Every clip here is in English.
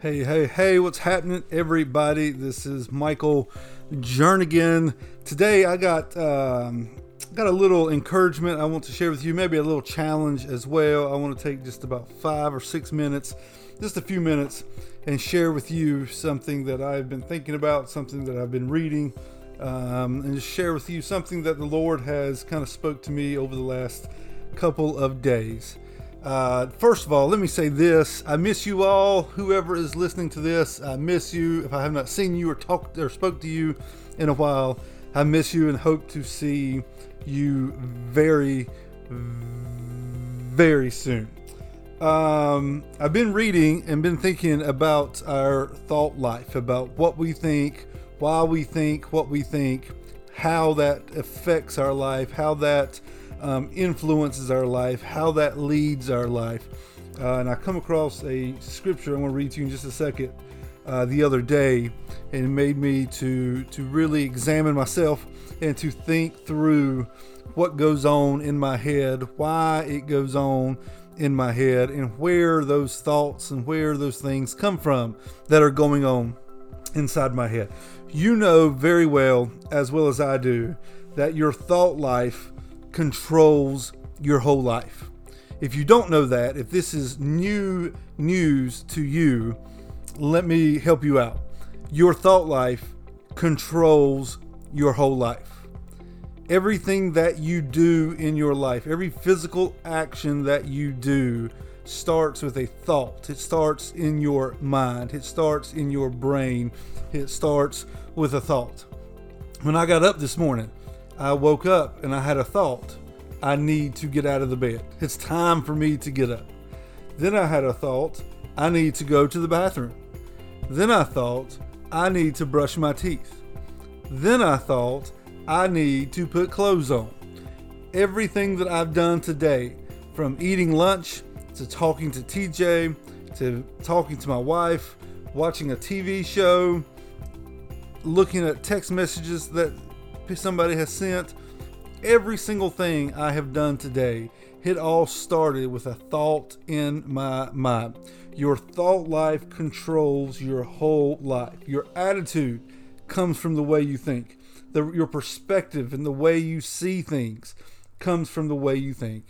Hey, hey, hey, what's happening, everybody? This is Michael Jernigan. Today I got um, got a little encouragement I want to share with you, maybe a little challenge as well. I want to take just about five or six minutes, just a few minutes, and share with you something that I've been thinking about, something that I've been reading, um, and just share with you something that the Lord has kind of spoke to me over the last couple of days. Uh, first of all, let me say this: I miss you all. Whoever is listening to this, I miss you. If I have not seen you or talked or spoke to you in a while, I miss you and hope to see you very, very soon. Um, I've been reading and been thinking about our thought life, about what we think, why we think, what we think, how that affects our life, how that um, influences our life, how that leads our life. Uh, and I come across a scripture I want to read to you in just a second uh, the other day, and it made me to to really examine myself and to think through what goes on in my head, why it goes on in my head, and where those thoughts and where those things come from that are going on inside my head. You know very well, as well as I do, that your thought life controls your whole life. If you don't know that, if this is new news to you, let me help you out. Your thought life controls your whole life. Everything that you do in your life, every physical action that you do, starts with a thought. It starts in your mind, it starts in your brain, it starts with a thought. When I got up this morning, I woke up and I had a thought. I need to get out of the bed. It's time for me to get up. Then I had a thought. I need to go to the bathroom. Then I thought, I need to brush my teeth. Then I thought, I need to put clothes on. Everything that I've done today, from eating lunch to talking to TJ to talking to my wife, watching a TV show, looking at text messages that somebody has sent. Every single thing I have done today, it all started with a thought in my mind. Your thought life controls your whole life. Your attitude comes from the way you think. The, your perspective and the way you see things comes from the way you think.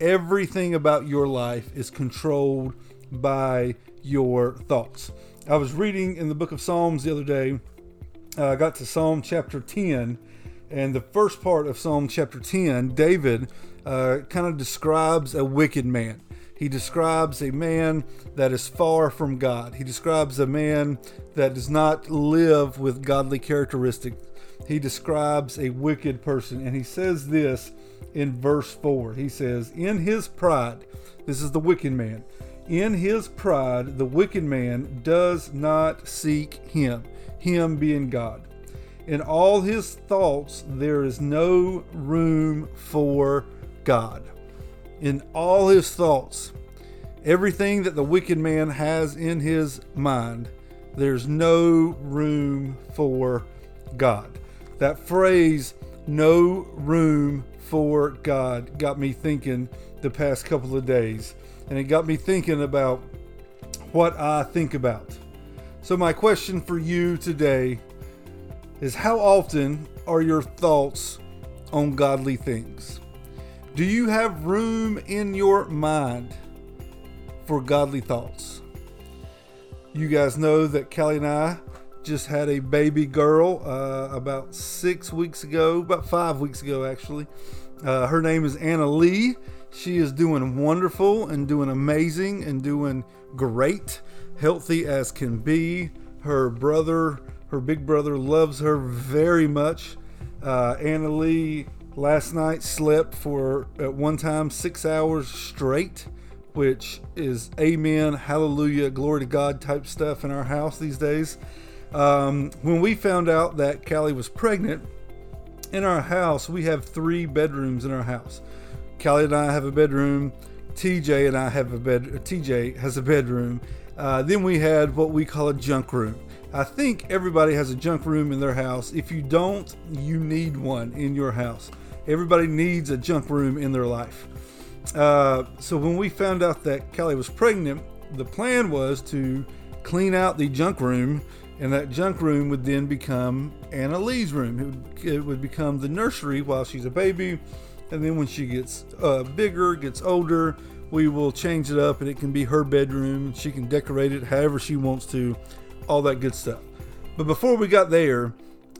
Everything about your life is controlled by your thoughts. I was reading in the book of Psalms the other day. Uh, I got to Psalm chapter 10 and the first part of Psalm chapter 10, David uh, kind of describes a wicked man. He describes a man that is far from God. He describes a man that does not live with godly characteristics. He describes a wicked person. And he says this in verse 4. He says, In his pride, this is the wicked man, in his pride, the wicked man does not seek him, him being God. In all his thoughts, there is no room for God. In all his thoughts, everything that the wicked man has in his mind, there's no room for God. That phrase, no room for God, got me thinking the past couple of days. And it got me thinking about what I think about. So, my question for you today is how often are your thoughts on godly things? Do you have room in your mind for godly thoughts? You guys know that Kelly and I just had a baby girl uh, about six weeks ago, about five weeks ago, actually. Uh, her name is Anna Lee. She is doing wonderful and doing amazing and doing great, healthy as can be. Her brother her big brother loves her very much. Uh, Anna Lee last night slept for, at one time, six hours straight, which is amen, hallelujah, glory to God type stuff in our house these days. Um, when we found out that Callie was pregnant, in our house, we have three bedrooms in our house. Callie and I have a bedroom. TJ and I have a bed. TJ has a bedroom. Uh, then we had what we call a junk room. I think everybody has a junk room in their house. If you don't, you need one in your house. Everybody needs a junk room in their life. Uh, so when we found out that Kelly was pregnant, the plan was to clean out the junk room, and that junk room would then become Anna Lee's room. It would, it would become the nursery while she's a baby, and then when she gets uh, bigger, gets older, we will change it up, and it can be her bedroom. She can decorate it however she wants to, all that good stuff. But before we got there,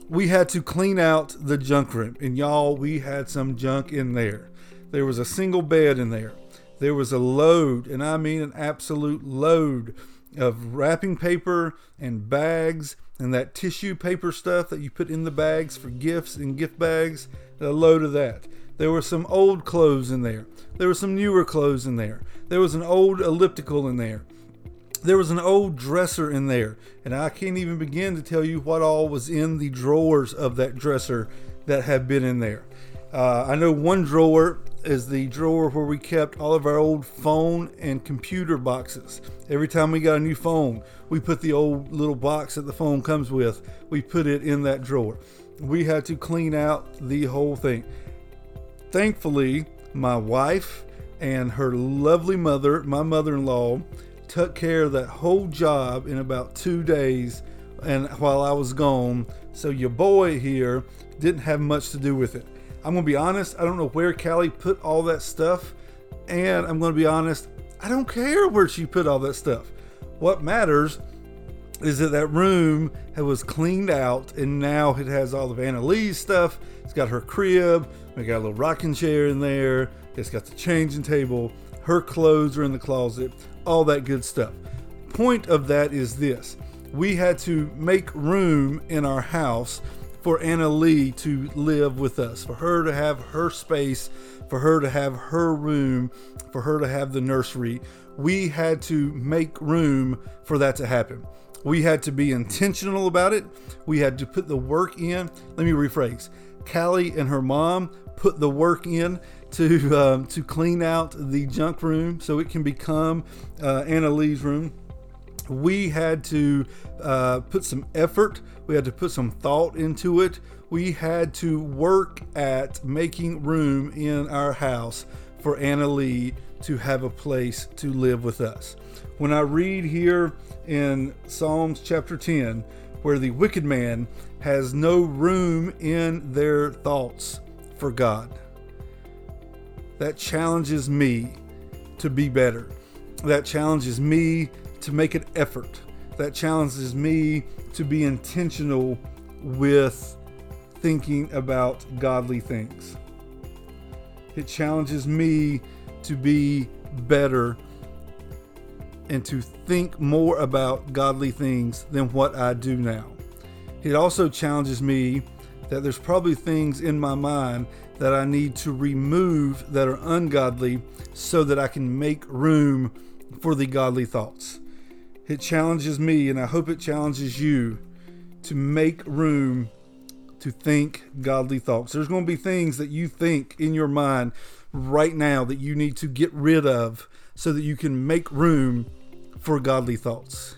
we had to clean out the junk room, and y'all, we had some junk in there. There was a single bed in there. There was a load, and I mean an absolute load of wrapping paper and bags and that tissue paper stuff that you put in the bags for gifts and gift bags. A load of that. There were some old clothes in there. There were some newer clothes in there. There was an old elliptical in there. There was an old dresser in there. And I can't even begin to tell you what all was in the drawers of that dresser that have been in there. Uh, I know one drawer is the drawer where we kept all of our old phone and computer boxes. Every time we got a new phone, we put the old little box that the phone comes with, we put it in that drawer. We had to clean out the whole thing. Thankfully, my wife and her lovely mother, my mother in law, took care of that whole job in about two days and while I was gone. So your boy here didn't have much to do with it. I'm to be honest, I don't know where Callie put all that stuff. And I'm to be honest, I don't care where she put all that stuff. What matters is that that room was cleaned out and now it has all of Anna Lee's stuff. It's got her crib. We got a little rocking chair in there. It's got the changing table. Her clothes are in the closet. All that good stuff. Point of that is this we had to make room in our house for Anna Lee to live with us, for her to have her space, for her to have her room, for her to have the nursery. We had to make room for that to happen. We had to be intentional about it. We had to put the work in. Let me rephrase. Callie and her mom put the work in to um, to clean out the junk room so it can become uh, Anna Lee's room. We had to uh, put some effort we had to put some thought into it. We had to work at making room in our house for Anna Lee to have a place to live with us. When I read here in Psalms chapter 10, where the wicked man has no room in their thoughts for God, that challenges me to be better. That challenges me to make an effort. That challenges me to be intentional with thinking about godly things. It challenges me to be better and to think more about godly things than what I do now. It also challenges me that there's probably things in my mind that I need to remove that are ungodly so that I can make room for the godly thoughts. It challenges me, and I hope it challenges you to make room to think godly thoughts. There's going to be things that you think in your mind right now that you need to get rid of so that you can make room for godly thoughts.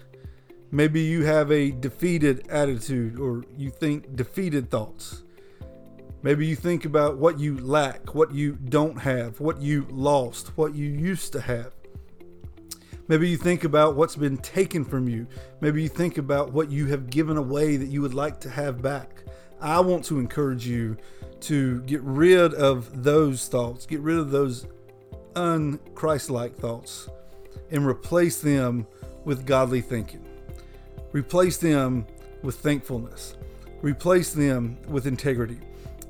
Maybe you have a defeated attitude or you think defeated thoughts. Maybe you think about what you lack, what you don't have, what you lost, what you used to have. Maybe you think about what's been taken from you. Maybe you think about what you have given away that you would like to have back. I want to encourage you to get rid of those thoughts, get rid of those unchristlike thoughts, and replace them with godly thinking. Replace them with thankfulness. Replace them with integrity.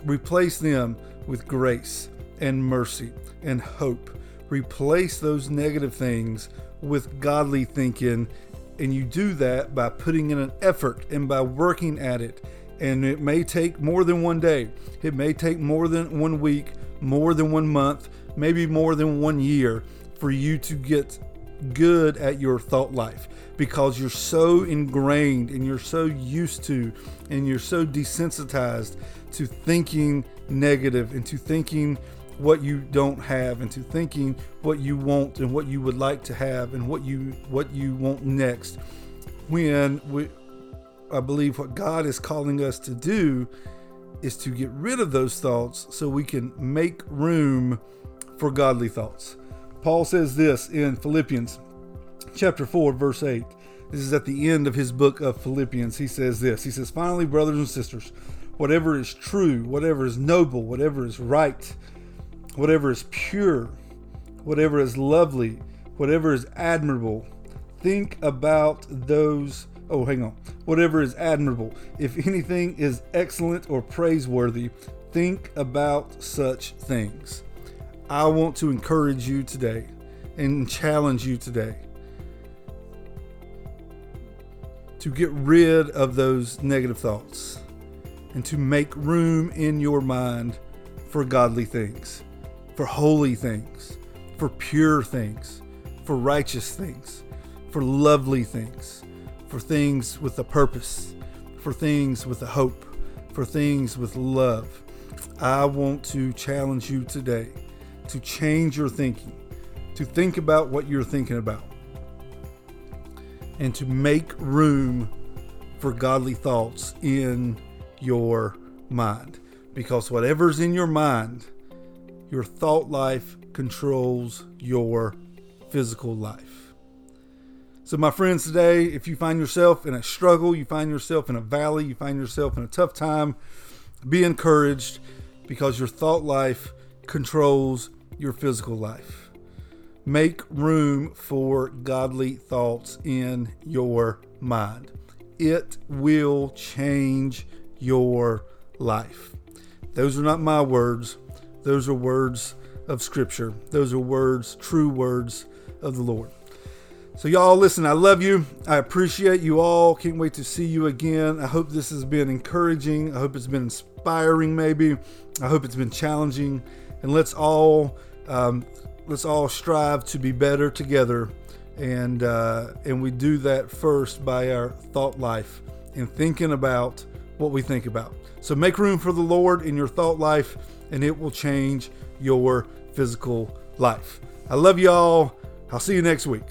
Replace them with grace and mercy and hope. Replace those negative things with godly thinking. And you do that by putting in an effort and by working at it. And it may take more than one day, it may take more than one week, more than one month, maybe more than one year for you to get good at your thought life because you're so ingrained and you're so used to and you're so desensitized to thinking negative and to thinking what you don't have into thinking what you want and what you would like to have and what you what you want next when we I believe what God is calling us to do is to get rid of those thoughts so we can make room for godly thoughts. Paul says this in Philippians chapter 4 verse 8. This is at the end of his book of Philippians. He says this He says, Finally, brothers and sisters, whatever is true, whatever is noble, whatever is right, whatever is pure, whatever is lovely, whatever is admirable, think about those. Oh, hang on. Whatever is admirable. If anything is excellent or praiseworthy, think about such things. I want to encourage you today and challenge you today to get rid of those negative thoughts and to make room in your mind for godly things, for holy things, for pure things, for righteous things, for lovely things, for things with a purpose, for things with a hope, for things with love. I want to challenge you today to change your thinking, to think about what you're thinking about and to make room for godly thoughts in your mind. Because whatever's in your mind, your thought life controls your physical life. So, my friends, today, if you find yourself in a struggle, you find yourself in a valley, you find yourself in a tough time, be encouraged because your thought life controls your physical life. Make room for godly thoughts in your mind. It will change your life. Those are not my words, those are words of Scripture. Those are words, true words of the Lord. So, y'all, listen, I love you. I appreciate you all. Can't wait to see you again. I hope this has been encouraging. I hope it's been inspiring, maybe. I hope it's been challenging. And let's all um, let's all strive to be better together, and uh, and we do that first by our thought life and thinking about what we think about. So make room for the Lord in your thought life, and it will change your physical life. I love y'all. I'll see you next week.